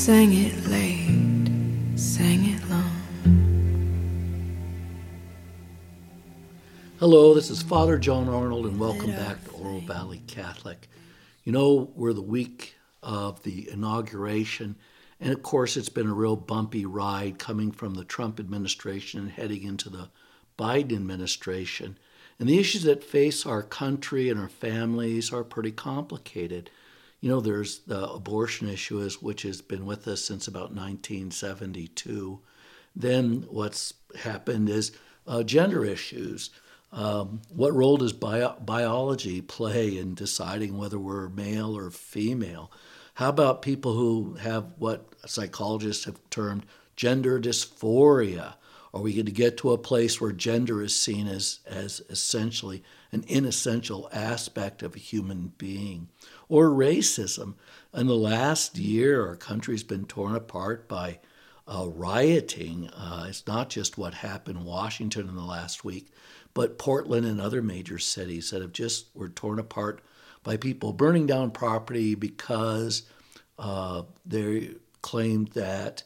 Sang it late, sang it long. Hello, this is Father John Arnold, and welcome back to Oro Valley Catholic. You know, we're the week of the inauguration, and of course, it's been a real bumpy ride coming from the Trump administration and heading into the Biden administration. And the issues that face our country and our families are pretty complicated. You know, there's the abortion issue, which has been with us since about 1972. Then what's happened is uh, gender issues. Um, what role does bio- biology play in deciding whether we're male or female? How about people who have what psychologists have termed gender dysphoria? Are we going to get to a place where gender is seen as, as essentially an inessential aspect of a human being? Or racism. In the last year, our country's been torn apart by uh, rioting. Uh, it's not just what happened in Washington in the last week, but Portland and other major cities that have just were torn apart by people burning down property because uh, they claimed that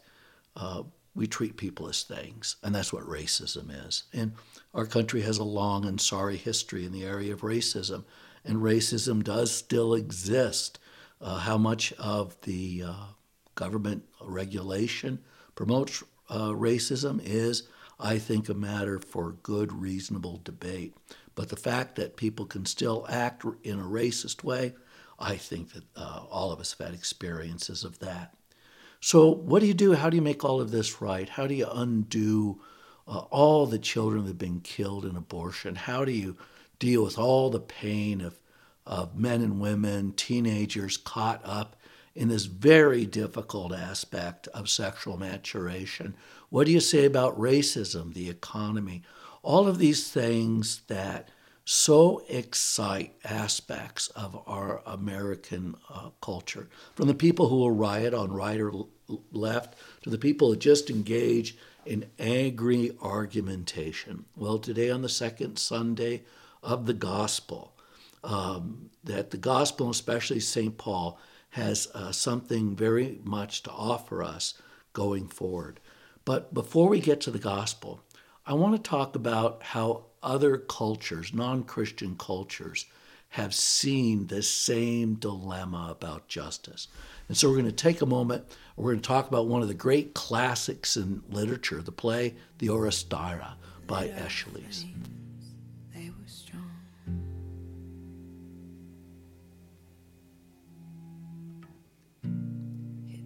uh, we treat people as things, and that's what racism is. And our country has a long and sorry history in the area of racism, and racism does still exist. Uh, how much of the uh, government regulation promotes uh, racism is I think, a matter for good, reasonable debate. But the fact that people can still act in a racist way, I think that uh, all of us have had experiences of that. So, what do you do? How do you make all of this right? How do you undo uh, all the children that have been killed in abortion? How do you deal with all the pain of, of men and women, teenagers caught up in this very difficult aspect of sexual maturation. What do you say about racism, the economy? All of these things that so excite aspects of our American uh, culture, from the people who will riot on right or left to the people who just engage in angry argumentation. Well, today on the second Sunday of the gospel, um, that the gospel, especially St. Paul, has uh, something very much to offer us going forward. But before we get to the gospel, I want to talk about how other cultures, non Christian cultures, have seen the same dilemma about justice. And so we're going to take a moment, we're going to talk about one of the great classics in literature, the play The Oresteia by Aeschylus.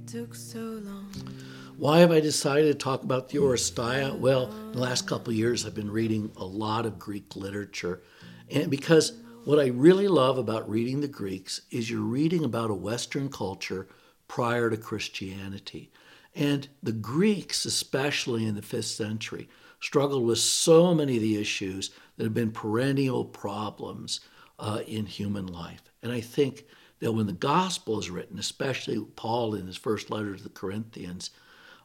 took so long. Why have I decided to talk about the Oresteia? Well, in the last couple of years, I've been reading a lot of Greek literature. And because what I really love about reading the Greeks is you're reading about a Western culture prior to Christianity. And the Greeks, especially in the fifth century, struggled with so many of the issues that have been perennial problems uh, in human life. And I think that when the gospel is written, especially Paul in his first letter to the Corinthians,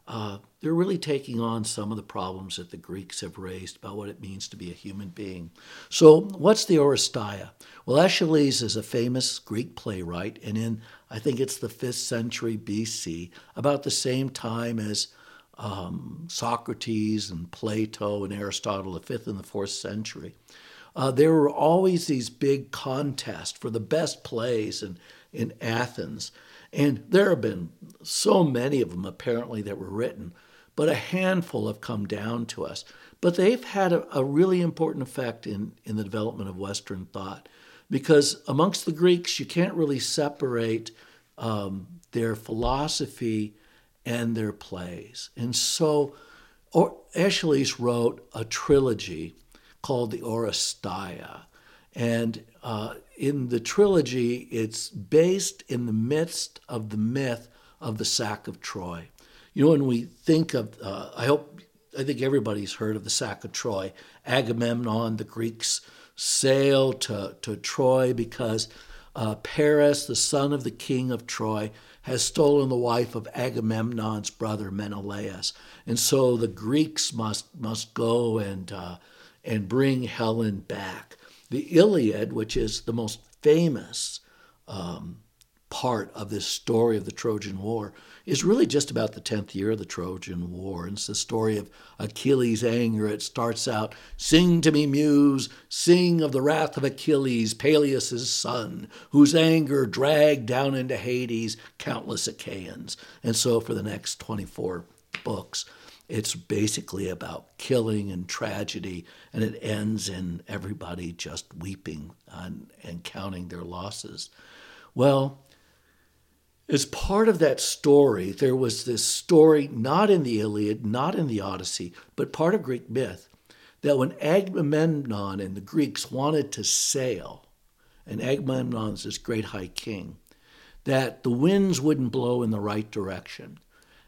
uh, they're really taking on some of the problems that the Greeks have raised about what it means to be a human being. So, what's the Oresteia? Well, Aeschylus is a famous Greek playwright, and in, I think it's the 5th century BC, about the same time as um, Socrates and Plato and Aristotle, the 5th and the 4th century uh, there were always these big contests for the best plays in, in Athens. And there have been so many of them apparently that were written, but a handful have come down to us. But they've had a, a really important effect in, in the development of Western thought because amongst the Greeks, you can't really separate um, their philosophy and their plays. And so or, Aeschylus wrote a trilogy called the Oresteia. And uh, in the trilogy, it's based in the midst of the myth of the sack of Troy. You know, when we think of, uh, I hope, I think everybody's heard of the sack of Troy. Agamemnon, the Greeks sail to, to Troy because uh, Paris, the son of the king of Troy, has stolen the wife of Agamemnon's brother Menelaus. And so the Greeks must, must go and uh, and bring Helen back. The Iliad, which is the most famous um, part of this story of the Trojan War is really just about the 10th year of the Trojan War. And it's the story of Achilles' anger. It starts out Sing to me, muse, sing of the wrath of Achilles, Peleus' son, whose anger dragged down into Hades countless Achaeans. And so for the next 24 books, it's basically about killing and tragedy, and it ends in everybody just weeping and, and counting their losses. Well, as part of that story, there was this story, not in the Iliad, not in the Odyssey, but part of Greek myth, that when Agamemnon and the Greeks wanted to sail, and Agamemnon's this great high king, that the winds wouldn't blow in the right direction.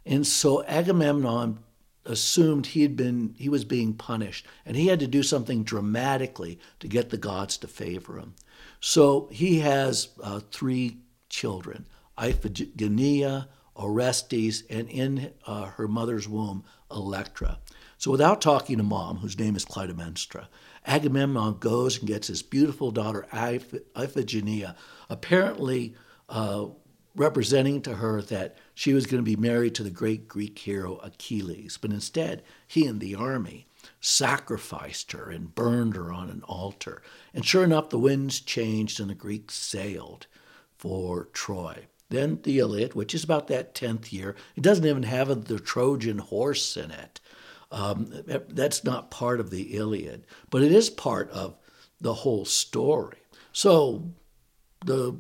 And so Agamemnon assumed he had been he was being punished and he had to do something dramatically to get the gods to favor him. So he has uh, three children. Iphigenia, Orestes, and in uh, her mother's womb, Electra. So without talking to mom, whose name is Clytemnestra, Agamemnon goes and gets his beautiful daughter Iphigenia, apparently uh, representing to her that she was going to be married to the great Greek hero Achilles. But instead, he and the army sacrificed her and burned her on an altar. And sure enough, the winds changed and the Greeks sailed for Troy. Then the Iliad, which is about that 10th year, it doesn't even have the Trojan horse in it. Um, that's not part of the Iliad, but it is part of the whole story. So the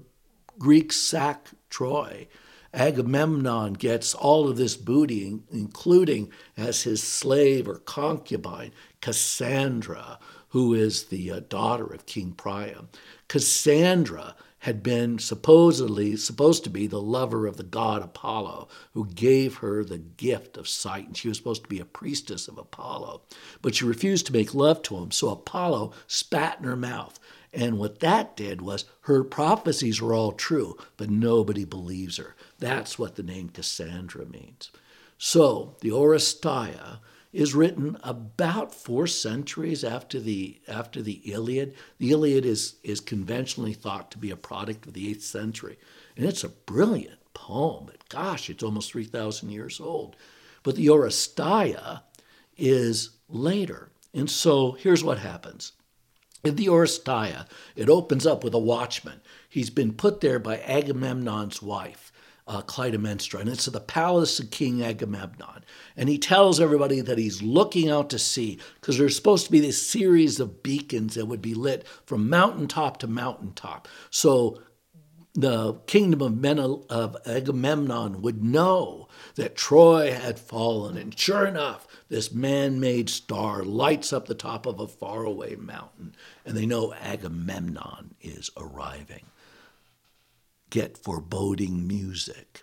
Greeks sack Troy. Agamemnon gets all of this booty, including as his slave or concubine, Cassandra, who is the uh, daughter of King Priam. Cassandra had been supposedly supposed to be the lover of the god Apollo, who gave her the gift of sight, and she was supposed to be a priestess of Apollo. But she refused to make love to him, so Apollo spat in her mouth. And what that did was her prophecies were all true, but nobody believes her. That's what the name Cassandra means. So the Oresteia is written about four centuries after the after the Iliad. The Iliad is is conventionally thought to be a product of the eighth century, and it's a brilliant poem. But gosh, it's almost three thousand years old. But the Oresteia is later, and so here's what happens. In the Oresteia, it opens up with a watchman. He's been put there by Agamemnon's wife uh, Clytemnestra, and it's the palace of King Agamemnon. And he tells everybody that he's looking out to sea because there's supposed to be this series of beacons that would be lit from mountaintop to mountaintop. So the kingdom of, of Agamemnon would know that Troy had fallen. And sure enough, this man made star lights up the top of a faraway mountain, and they know Agamemnon is arriving get foreboding music.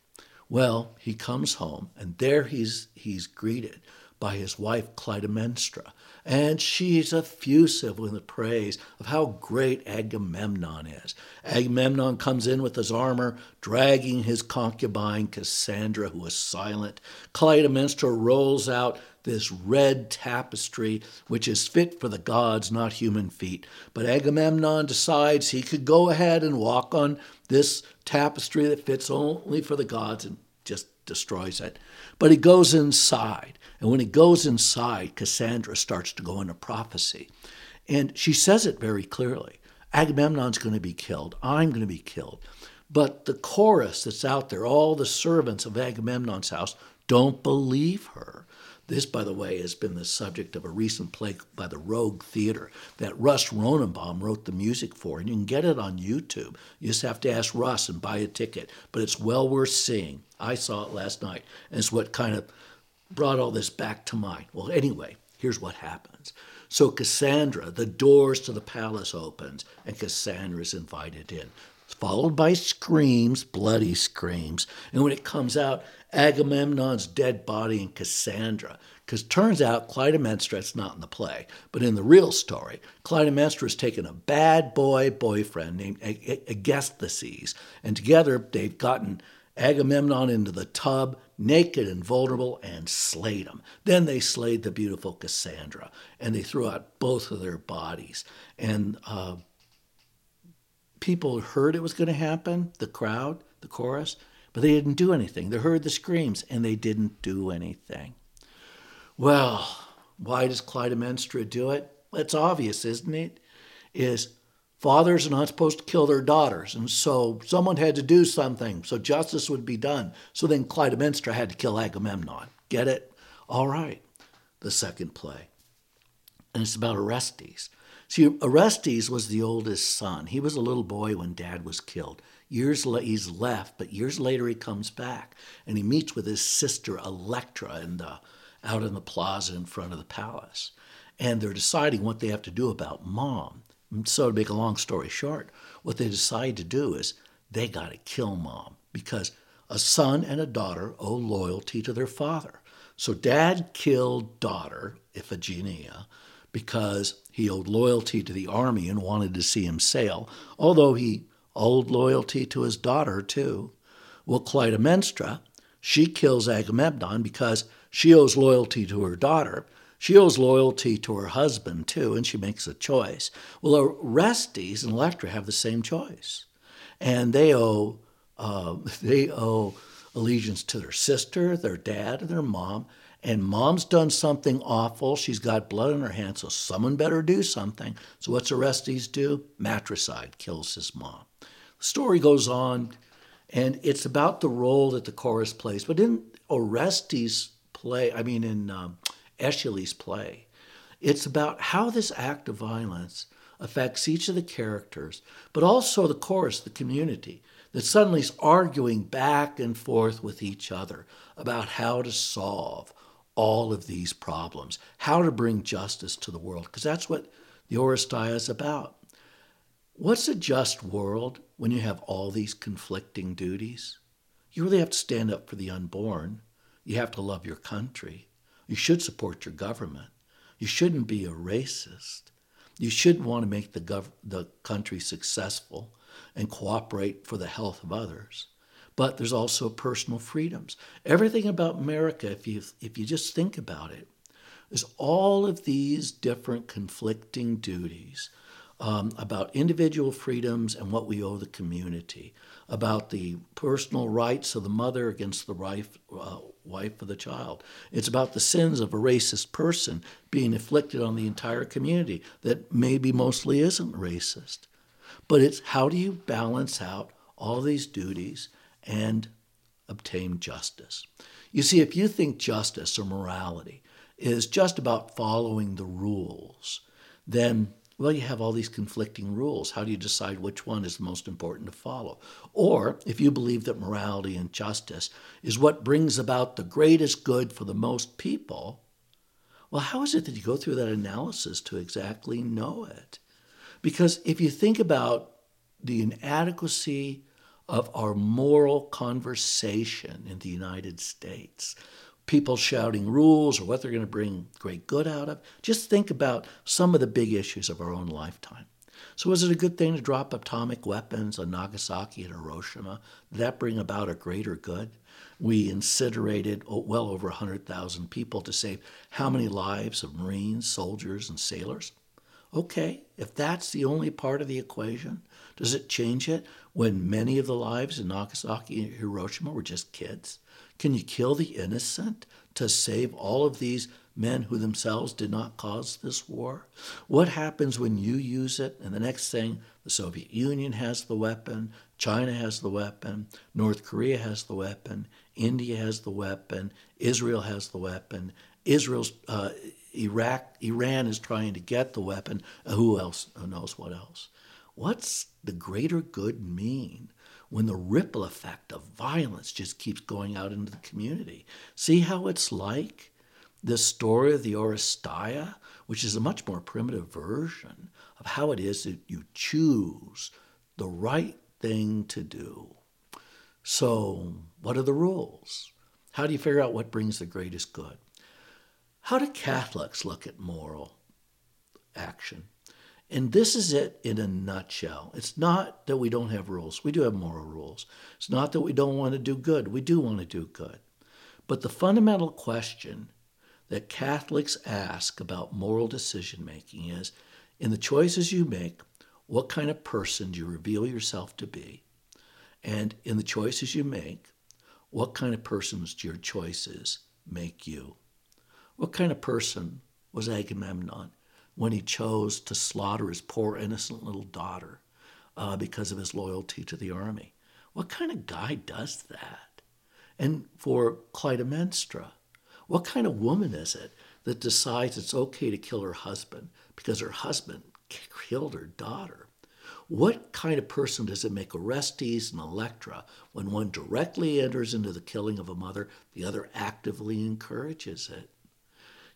Well, he comes home, and there he's, he's greeted by his wife Clytemnestra, and she's effusive with the praise of how great Agamemnon is. Agamemnon comes in with his armor, dragging his concubine Cassandra, who is silent. Clytemnestra rolls out this red tapestry, which is fit for the gods, not human feet. But Agamemnon decides he could go ahead and walk on this tapestry that fits only for the gods and just destroys it. But he goes inside. And when he goes inside, Cassandra starts to go into prophecy. And she says it very clearly Agamemnon's going to be killed. I'm going to be killed. But the chorus that's out there, all the servants of Agamemnon's house, don't believe her. This, by the way, has been the subject of a recent play by the Rogue Theater that Russ Ronenbaum wrote the music for, and you can get it on YouTube. You just have to ask Russ and buy a ticket, but it's well worth seeing. I saw it last night, and it's what kind of brought all this back to mind. Well, anyway, here's what happens. So Cassandra, the doors to the palace opens, and Cassandra is invited in followed by screams, bloody screams. And when it comes out, Agamemnon's dead body and Cassandra. Because turns out Clytemnestra's not in the play, but in the real story, Clytemnestra's taken a bad boy boyfriend named Aegisthus, and together they've gotten Agamemnon into the tub, naked and vulnerable, and slayed him. Then they slayed the beautiful Cassandra, and they threw out both of their bodies. And uh, people heard it was going to happen, the crowd. the chorus, but they didn't do anything. They heard the screams and they didn't do anything. Well, why does Clytemnestra do it? It's obvious, isn't it? Is fathers are not supposed to kill their daughters, and so someone had to do something, so justice would be done. So then Clytemnestra had to kill Agamemnon. Get it? All right. The second play. And it's about Orestes. See, Orestes was the oldest son. He was a little boy when dad was killed. Years la- he's left, but years later he comes back and he meets with his sister Electra in the, out in the plaza in front of the palace. And they're deciding what they have to do about mom. And so, to make a long story short, what they decide to do is they got to kill mom because a son and a daughter owe loyalty to their father. So, dad killed daughter, Iphigenia, because he owed loyalty to the army and wanted to see him sail, although he owed loyalty to his daughter too. Well, Clytemnestra, she kills Agamemnon because she owes loyalty to her daughter. She owes loyalty to her husband too, and she makes a choice. Well, Orestes and Electra have the same choice, and they owe uh, they owe allegiance to their sister, their dad, and their mom, and mom's done something awful. She's got blood on her hands, so someone better do something. So what's Orestes do? Matricide, kills his mom. The story goes on, and it's about the role that the chorus plays. But in Orestes' play, I mean in um, play, it's about how this act of violence affects each of the characters, but also the chorus, the community, that suddenly is arguing back and forth with each other about how to solve all of these problems, how to bring justice to the world, because that's what the Oresteia is about. What's a just world when you have all these conflicting duties? You really have to stand up for the unborn. You have to love your country. You should support your government. You shouldn't be a racist. You should want to make the, gov- the country successful and cooperate for the health of others but there's also personal freedoms. Everything about America, if you if you just think about it, is all of these different conflicting duties um, about individual freedoms and what we owe the community, about the personal rights of the mother against the wife, uh, wife of the child. It's about the sins of a racist person being inflicted on the entire community that maybe mostly isn't racist. But it's how do you balance out all these duties and obtain justice. You see, if you think justice or morality is just about following the rules, then, well, you have all these conflicting rules. How do you decide which one is the most important to follow? Or if you believe that morality and justice is what brings about the greatest good for the most people, well, how is it that you go through that analysis to exactly know it? Because if you think about the inadequacy of our moral conversation in the United States. People shouting rules or what they're going to bring great good out of. Just think about some of the big issues of our own lifetime. So, was it a good thing to drop atomic weapons on Nagasaki and Hiroshima? Did that bring about a greater good? We incinerated oh, well over 100,000 people to save how many lives of Marines, soldiers, and sailors? Okay, if that's the only part of the equation, does it change it when many of the lives in Nagasaki and Hiroshima were just kids? Can you kill the innocent to save all of these men who themselves did not cause this war? What happens when you use it and the next thing the Soviet Union has the weapon, China has the weapon, North Korea has the weapon, India has the weapon, Israel has the weapon, Israel's uh, Iraq, Iran is trying to get the weapon. Who else? Who knows what else? What's the greater good mean when the ripple effect of violence just keeps going out into the community? See how it's like the story of the Oresteia, which is a much more primitive version of how it is that you choose the right thing to do. So, what are the rules? How do you figure out what brings the greatest good? How do Catholics look at moral action? And this is it in a nutshell. It's not that we don't have rules. We do have moral rules. It's not that we don't want to do good. We do want to do good. But the fundamental question that Catholics ask about moral decision making is in the choices you make, what kind of person do you reveal yourself to be? And in the choices you make, what kind of persons do your choices make you? What kind of person was Agamemnon when he chose to slaughter his poor innocent little daughter uh, because of his loyalty to the army? What kind of guy does that? And for Clytemnestra, what kind of woman is it that decides it's okay to kill her husband because her husband killed her daughter? What kind of person does it make Orestes and Electra when one directly enters into the killing of a mother, the other actively encourages it?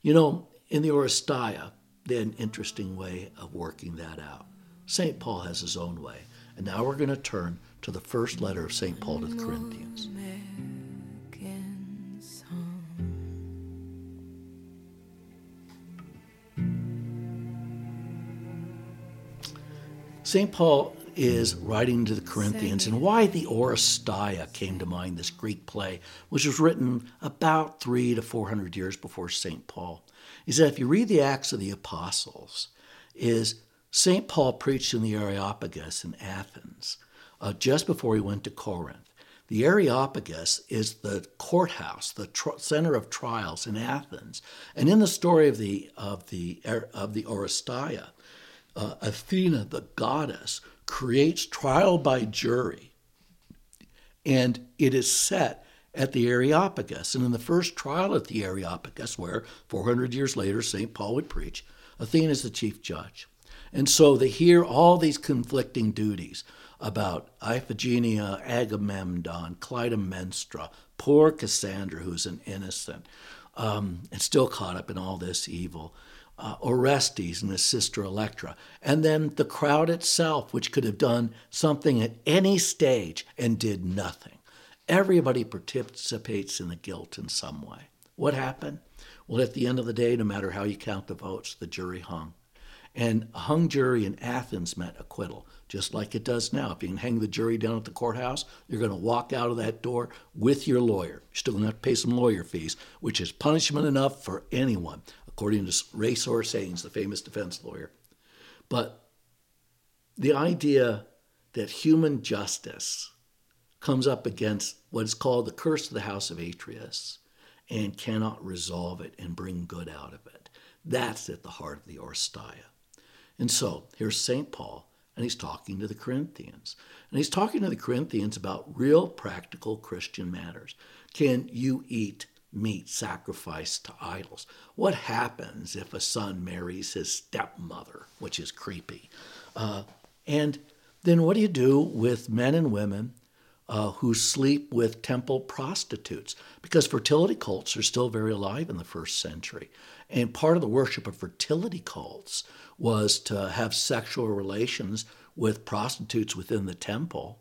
You know, in the Oresteia, an interesting way of working that out. St. Paul has his own way. And now we're going to turn to the first letter of St. Paul to the Corinthians. St. Paul is writing to the Corinthians, and why the Oresteia came to mind, this Greek play, which was written about three to four hundred years before St. Paul, is that if you read the Acts of the Apostles, is St. Paul preached in the Areopagus in Athens uh, just before he went to Corinth. The Areopagus is the courthouse, the tr- center of trials in Athens, and in the story of the of the of the Oresteia, uh, Athena, the goddess, creates trial by jury, and it is set at the Areopagus. And in the first trial at the Areopagus, where 400 years later St. Paul would preach, Athena is the chief judge. And so they hear all these conflicting duties about Iphigenia, Agamemnon, Clytemnestra, poor Cassandra, who's an innocent, um, and still caught up in all this evil uh, Orestes and his sister Electra, and then the crowd itself, which could have done something at any stage and did nothing. Everybody participates in the guilt in some way. What happened? Well, at the end of the day, no matter how you count the votes, the jury hung. And a hung jury in Athens meant acquittal, just like it does now. If you can hang the jury down at the courthouse, you're going to walk out of that door with your lawyer. You're still going to have to pay some lawyer fees, which is punishment enough for anyone according to Ray Haynes, the famous defense lawyer. But the idea that human justice comes up against what is called the curse of the house of Atreus and cannot resolve it and bring good out of it. That's at the heart of the Oresteia. And so here's St. Paul, and he's talking to the Corinthians. And he's talking to the Corinthians about real practical Christian matters. Can you eat meat sacrificed to idols. What happens if a son marries his stepmother, which is creepy? Uh, and then what do you do with men and women uh, who sleep with temple prostitutes? Because fertility cults are still very alive in the first century. And part of the worship of fertility cults was to have sexual relations with prostitutes within the temple.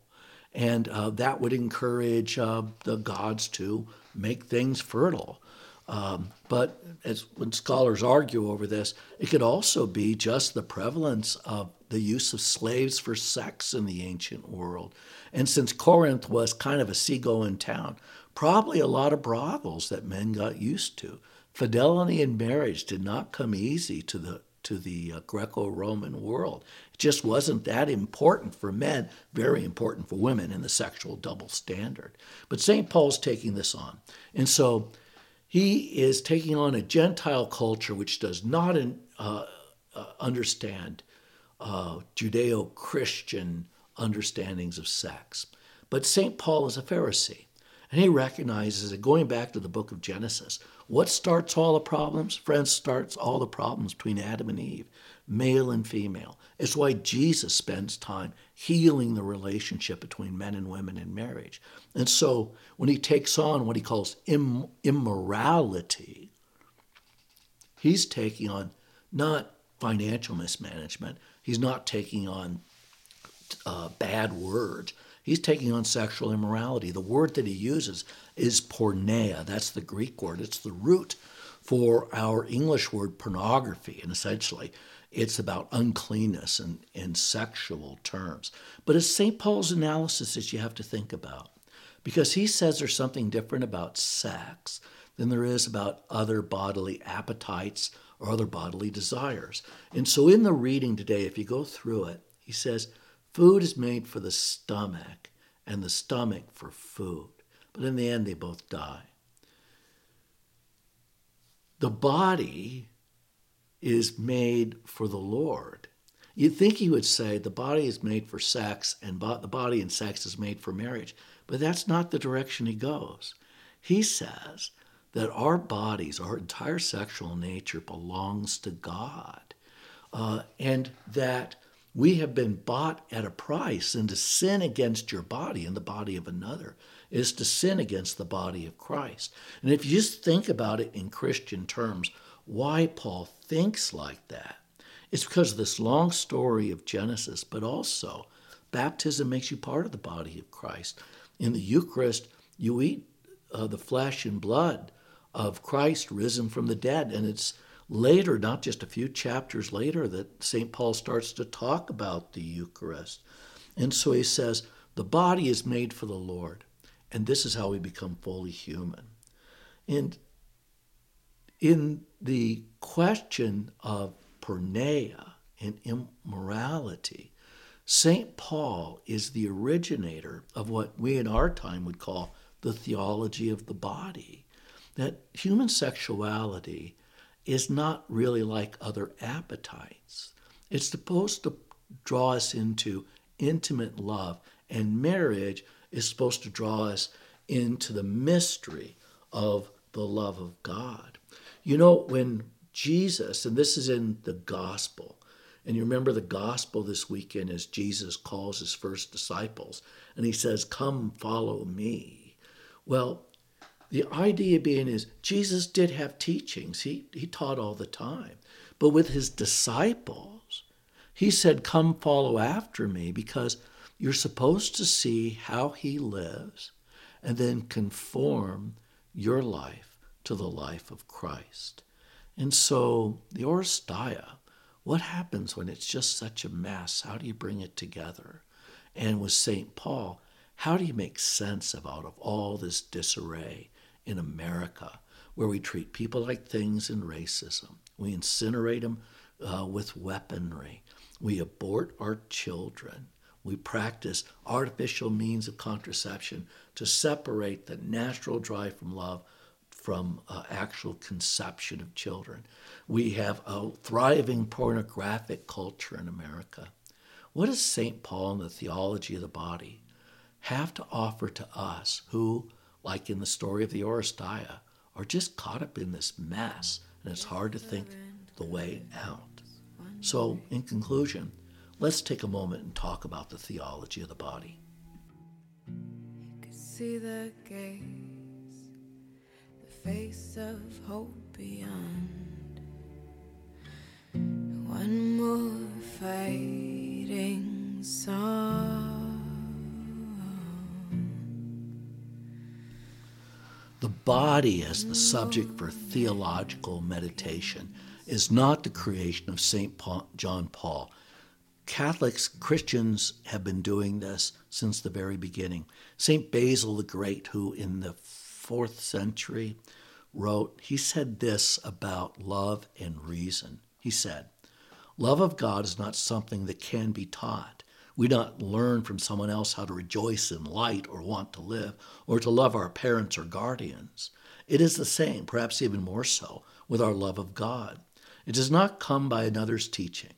And uh, that would encourage uh, the gods to make things fertile. Um, but as when scholars argue over this, it could also be just the prevalence of the use of slaves for sex in the ancient world. And since Corinth was kind of a seagoing town, probably a lot of brothels that men got used to. Fidelity in marriage did not come easy to the to the uh, Greco-Roman world. It just wasn't that important for men, very important for women in the sexual double standard. But St. Paul's taking this on. And so he is taking on a Gentile culture which does not uh, uh, understand uh, Judeo Christian understandings of sex. But St. Paul is a Pharisee, and he recognizes that going back to the book of Genesis, what starts all the problems? Friends, starts all the problems between Adam and Eve, male and female. It's why Jesus spends time healing the relationship between men and women in marriage. And so when he takes on what he calls Im- immorality, he's taking on not financial mismanagement, he's not taking on uh, bad words. He's taking on sexual immorality. The word that he uses is porneia. That's the Greek word. It's the root for our English word pornography. And essentially, it's about uncleanness and in sexual terms. But it's St. Paul's analysis that you have to think about because he says there's something different about sex than there is about other bodily appetites or other bodily desires. And so in the reading today, if you go through it, he says, Food is made for the stomach and the stomach for food. But in the end, they both die. The body is made for the Lord. You'd think he would say the body is made for sex and the body and sex is made for marriage, but that's not the direction he goes. He says that our bodies, our entire sexual nature belongs to God, uh, and that we have been bought at a price, and to sin against your body and the body of another is to sin against the body of Christ. And if you just think about it in Christian terms, why Paul thinks like that, it's because of this long story of Genesis, but also baptism makes you part of the body of Christ. In the Eucharist, you eat uh, the flesh and blood of Christ risen from the dead, and it's later, not just a few chapters later, that St. Paul starts to talk about the Eucharist. And so he says, the body is made for the Lord, and this is how we become fully human. And in the question of porneia and immorality, St. Paul is the originator of what we in our time would call the theology of the body. That human sexuality is not really like other appetites. It's supposed to draw us into intimate love, and marriage is supposed to draw us into the mystery of the love of God. You know, when Jesus, and this is in the gospel, and you remember the gospel this weekend as Jesus calls his first disciples, and he says, Come, follow me. Well, the idea being is Jesus did have teachings, he, he taught all the time. But with his disciples, he said, Come follow after me because you're supposed to see how he lives and then conform your life to the life of Christ. And so the Oresteia, what happens when it's just such a mess? How do you bring it together? And with St. Paul, how do you make sense of out of all this disarray? in America, where we treat people like things in racism. We incinerate them uh, with weaponry. We abort our children. We practice artificial means of contraception to separate the natural drive from love from uh, actual conception of children. We have a thriving pornographic culture in America. What does St. Paul and the theology of the body have to offer to us who like in the story of the Oresteia, are just caught up in this mess, and it's hard to think the way out. So, in conclusion, let's take a moment and talk about the theology of the body. You see the gaze, the face of hope beyond. One more fighting song. The body as the subject for theological meditation is not the creation of St. John Paul. Catholics, Christians have been doing this since the very beginning. St. Basil the Great, who in the fourth century wrote, he said this about love and reason. He said, Love of God is not something that can be taught. We do not learn from someone else how to rejoice in light or want to live or to love our parents or guardians. It is the same, perhaps even more so, with our love of God. It does not come by another's teaching.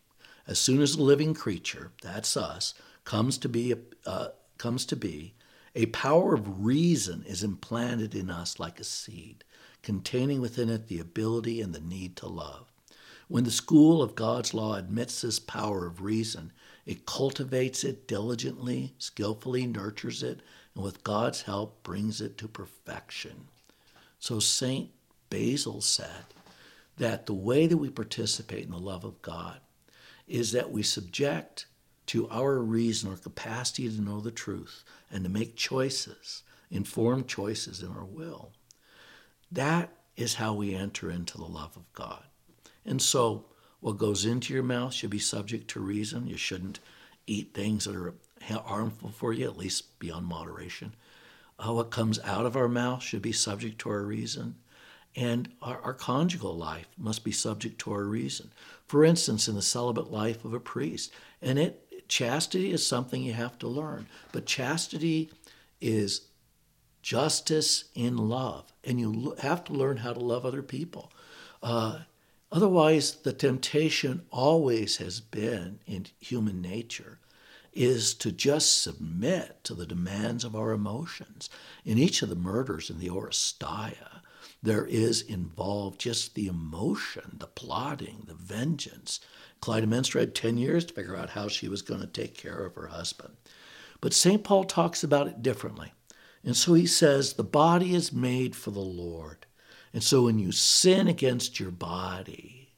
As soon as a living creature, that's us, comes to be, uh, comes to be, a power of reason is implanted in us like a seed, containing within it the ability and the need to love. When the school of God's law admits this power of reason, it cultivates it diligently, skillfully nurtures it, and with God's help brings it to perfection. So St. Basil said that the way that we participate in the love of God is that we subject to our reason or capacity to know the truth and to make choices, informed choices in our will. That is how we enter into the love of God. And so what goes into your mouth should be subject to reason. You shouldn't eat things that are harmful for you, at least beyond moderation. Uh, what comes out of our mouth should be subject to our reason. And our, our conjugal life must be subject to our reason. For instance, in the celibate life of a priest, and it chastity is something you have to learn, but chastity is justice in love. And you have to learn how to love other people. Uh, otherwise, the temptation always has been in human nature is to just submit to the demands of our emotions. In each of the murders in the Oresteia, there is involved just the emotion, the plotting, the vengeance. Clytemnestra had 10 years to figure out how she was going to take care of her husband. But St. Paul talks about it differently. And so he says, the body is made for the Lord. And so when you sin against your body,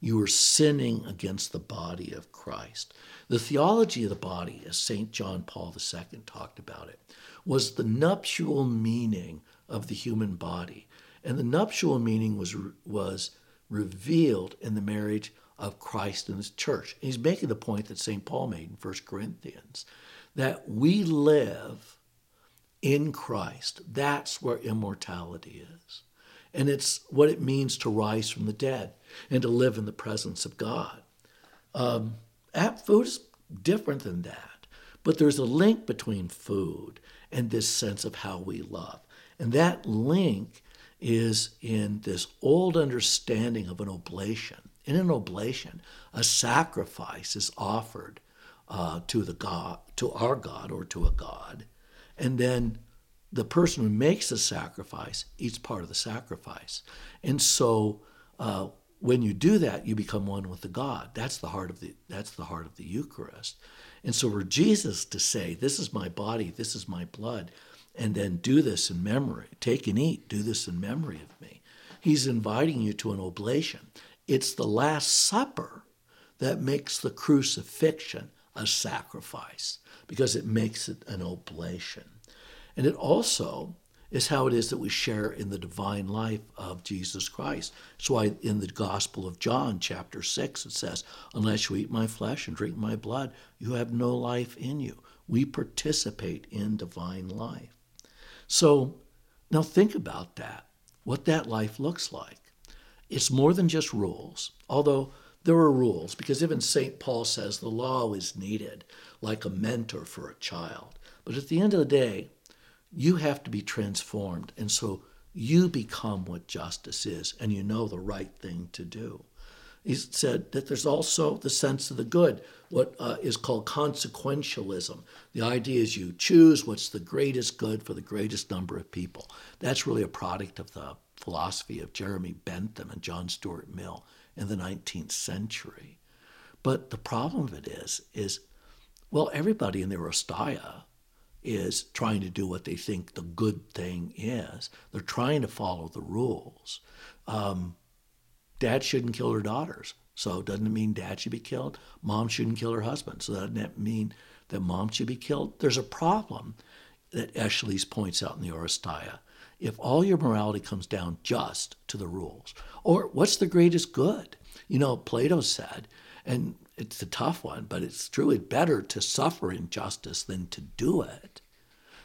you are sinning against the body of Christ. The theology of the body, as St. John Paul II talked about it, was the nuptial meaning of the human body. And the nuptial meaning was, was revealed in the marriage of Christ and his church. And he's making the point that St. Paul made in 1 Corinthians that we live in Christ. That's where immortality is. And it's what it means to rise from the dead and to live in the presence of God. Um, food is different than that, but there's a link between food and this sense of how we love. And that link is in this old understanding of an oblation. In an oblation, a sacrifice is offered uh, to the God, to our God or to a God, and then the person who makes the sacrifice eats part of the sacrifice. And so, uh, when you do that, you become one with the God. That's the heart of the that's the heart of the Eucharist. And so, for Jesus to say, "This is my body, this is my blood," and then do this in memory, take and eat, do this in memory of me. He's inviting you to an oblation. It's the Last Supper that makes the crucifixion a sacrifice because it makes it an oblation. And it also is how it is that we share in the divine life of Jesus Christ. That's why in the Gospel of John, chapter 6, it says, Unless you eat my flesh and drink my blood, you have no life in you. We participate in divine life. So now think about that, what that life looks like. It's more than just rules, although there are rules, because even St. Paul says the law is needed like a mentor for a child. But at the end of the day, you have to be transformed. And so you become what justice is, and you know the right thing to do. He said that there's also the sense of the good, what uh, is called consequentialism. The idea is you choose what's the greatest good for the greatest number of people. That's really a product of the philosophy of Jeremy Bentham and John Stuart Mill in the 19th century. But the problem of it is, is well, everybody in the Oresteia is trying to do what they think the good thing is. They're trying to follow the rules. Um, dad shouldn't kill her daughters. So doesn't it mean dad should be killed? Mom shouldn't kill her husband. So doesn't that mean that mom should be killed? There's a problem that Aeschylus points out in the Oresteia. If all your morality comes down just to the rules, or what's the greatest good? You know, Plato said, and it's a tough one, but it's truly better to suffer injustice than to do it.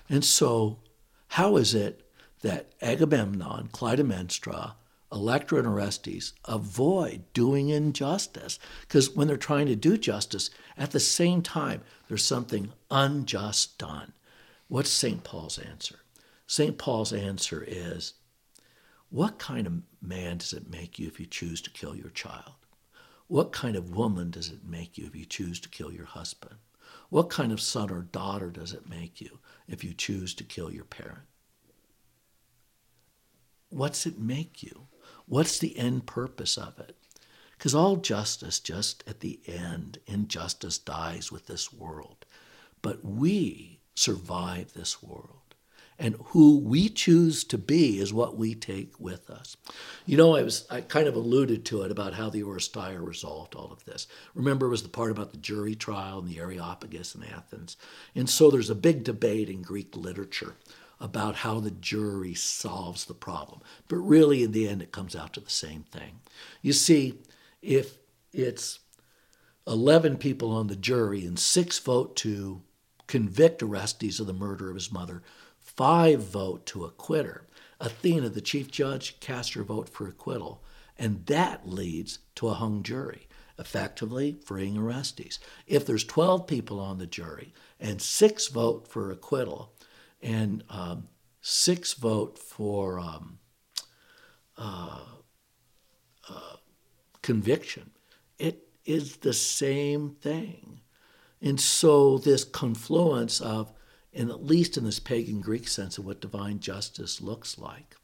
And so, how is it that Agamemnon, Clytemnestra, Electra, and Orestes avoid doing injustice? Because when they're trying to do justice, at the same time, there's something unjust done. What's St. Paul's answer? St. Paul's answer is what kind of man does it make you if you choose to kill your child? What kind of woman does it make you if you choose to kill your husband? What kind of son or daughter does it make you if you choose to kill your parent? What's it make you? What's the end purpose of it? Because all justice, just at the end, injustice dies with this world. But we survive this world and who we choose to be is what we take with us. You know, I was I kind of alluded to it about how the Oresteia resolved all of this. Remember, it was the part about the jury trial and the Areopagus in Athens, and so there's a big debate in Greek literature about how the jury solves the problem. But really, in the end, it comes out to the same thing. You see, if it's 11 people on the jury and six vote to convict Orestes of the murder of his mother, five vote to acquit her. Athena, the chief judge, cast her vote for acquittal, and that leads to a hung jury, effectively freeing Orestes. If there's 12 people on the jury and six vote for acquittal, and um, six vote for um, uh, uh, conviction. It is the same thing. And so, this confluence of, and at least in this pagan Greek sense of what divine justice looks like,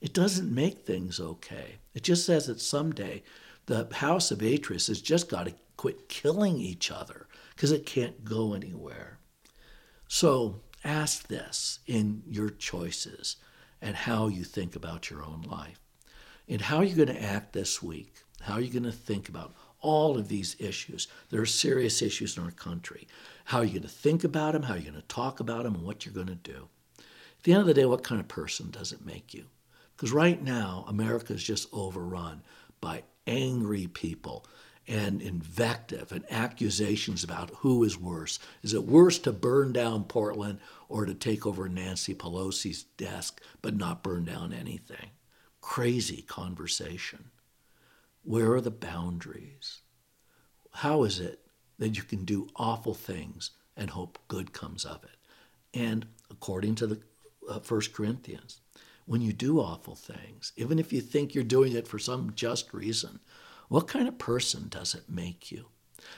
it doesn't make things okay. It just says that someday the house of Atreus has just got to quit killing each other because it can't go anywhere. So ask this in your choices and how you think about your own life. And how are you going to act this week? How are you going to think about all of these issues? There are serious issues in our country. How are you going to think about them? How are you going to talk about them? And what you're going to do? At the end of the day, what kind of person does it make you? Because right now, America is just overrun by angry people and invective and accusations about who is worse. Is it worse to burn down Portland or to take over Nancy Pelosi's desk but not burn down anything? Crazy conversation. Where are the boundaries? How is it that you can do awful things and hope good comes of it? And according to the uh, First Corinthians, when you do awful things, even if you think you're doing it for some just reason, what kind of person does it make you?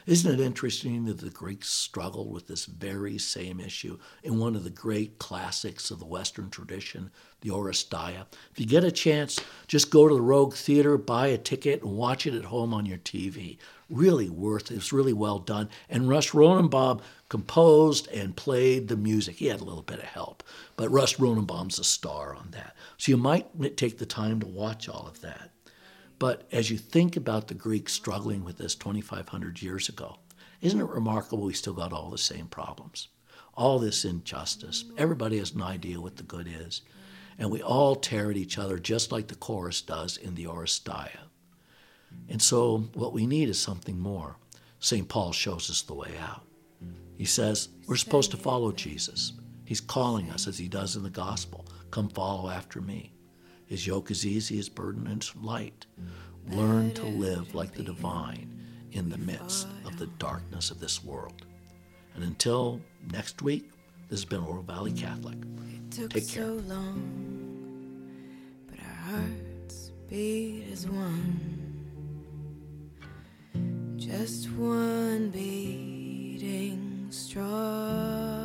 Isn't it interesting that the Greeks struggled with this very same issue in one of the great classics of the Western tradition, the Oresteia? If you get a chance, just go to the Rogue Theater, buy a ticket, and watch it at home on your TV. Really worth it. It's really well done. And Russ Rosenbaum composed and played the music. He had a little bit of help, but Russ Rosenbaum's a star on that. So you might take the time to watch all of that. But as you think about the Greeks struggling with this 2,500 years ago, isn't it remarkable we still got all the same problems? All this injustice. Everybody has an idea what the good is. And we all tear at each other just like the chorus does in the Oresteia. And so what we need is something more. St. Paul shows us the way out. He says we're supposed to follow Jesus. He's calling us as he does in the gospel come follow after me. His yoke is easy, his burden is light. Mm. Learn to live like the divine in the midst of the darkness of this world. And until next week, this has been Oro Valley Catholic. Take care. So long, but our hearts beat as one. Just one beating strong.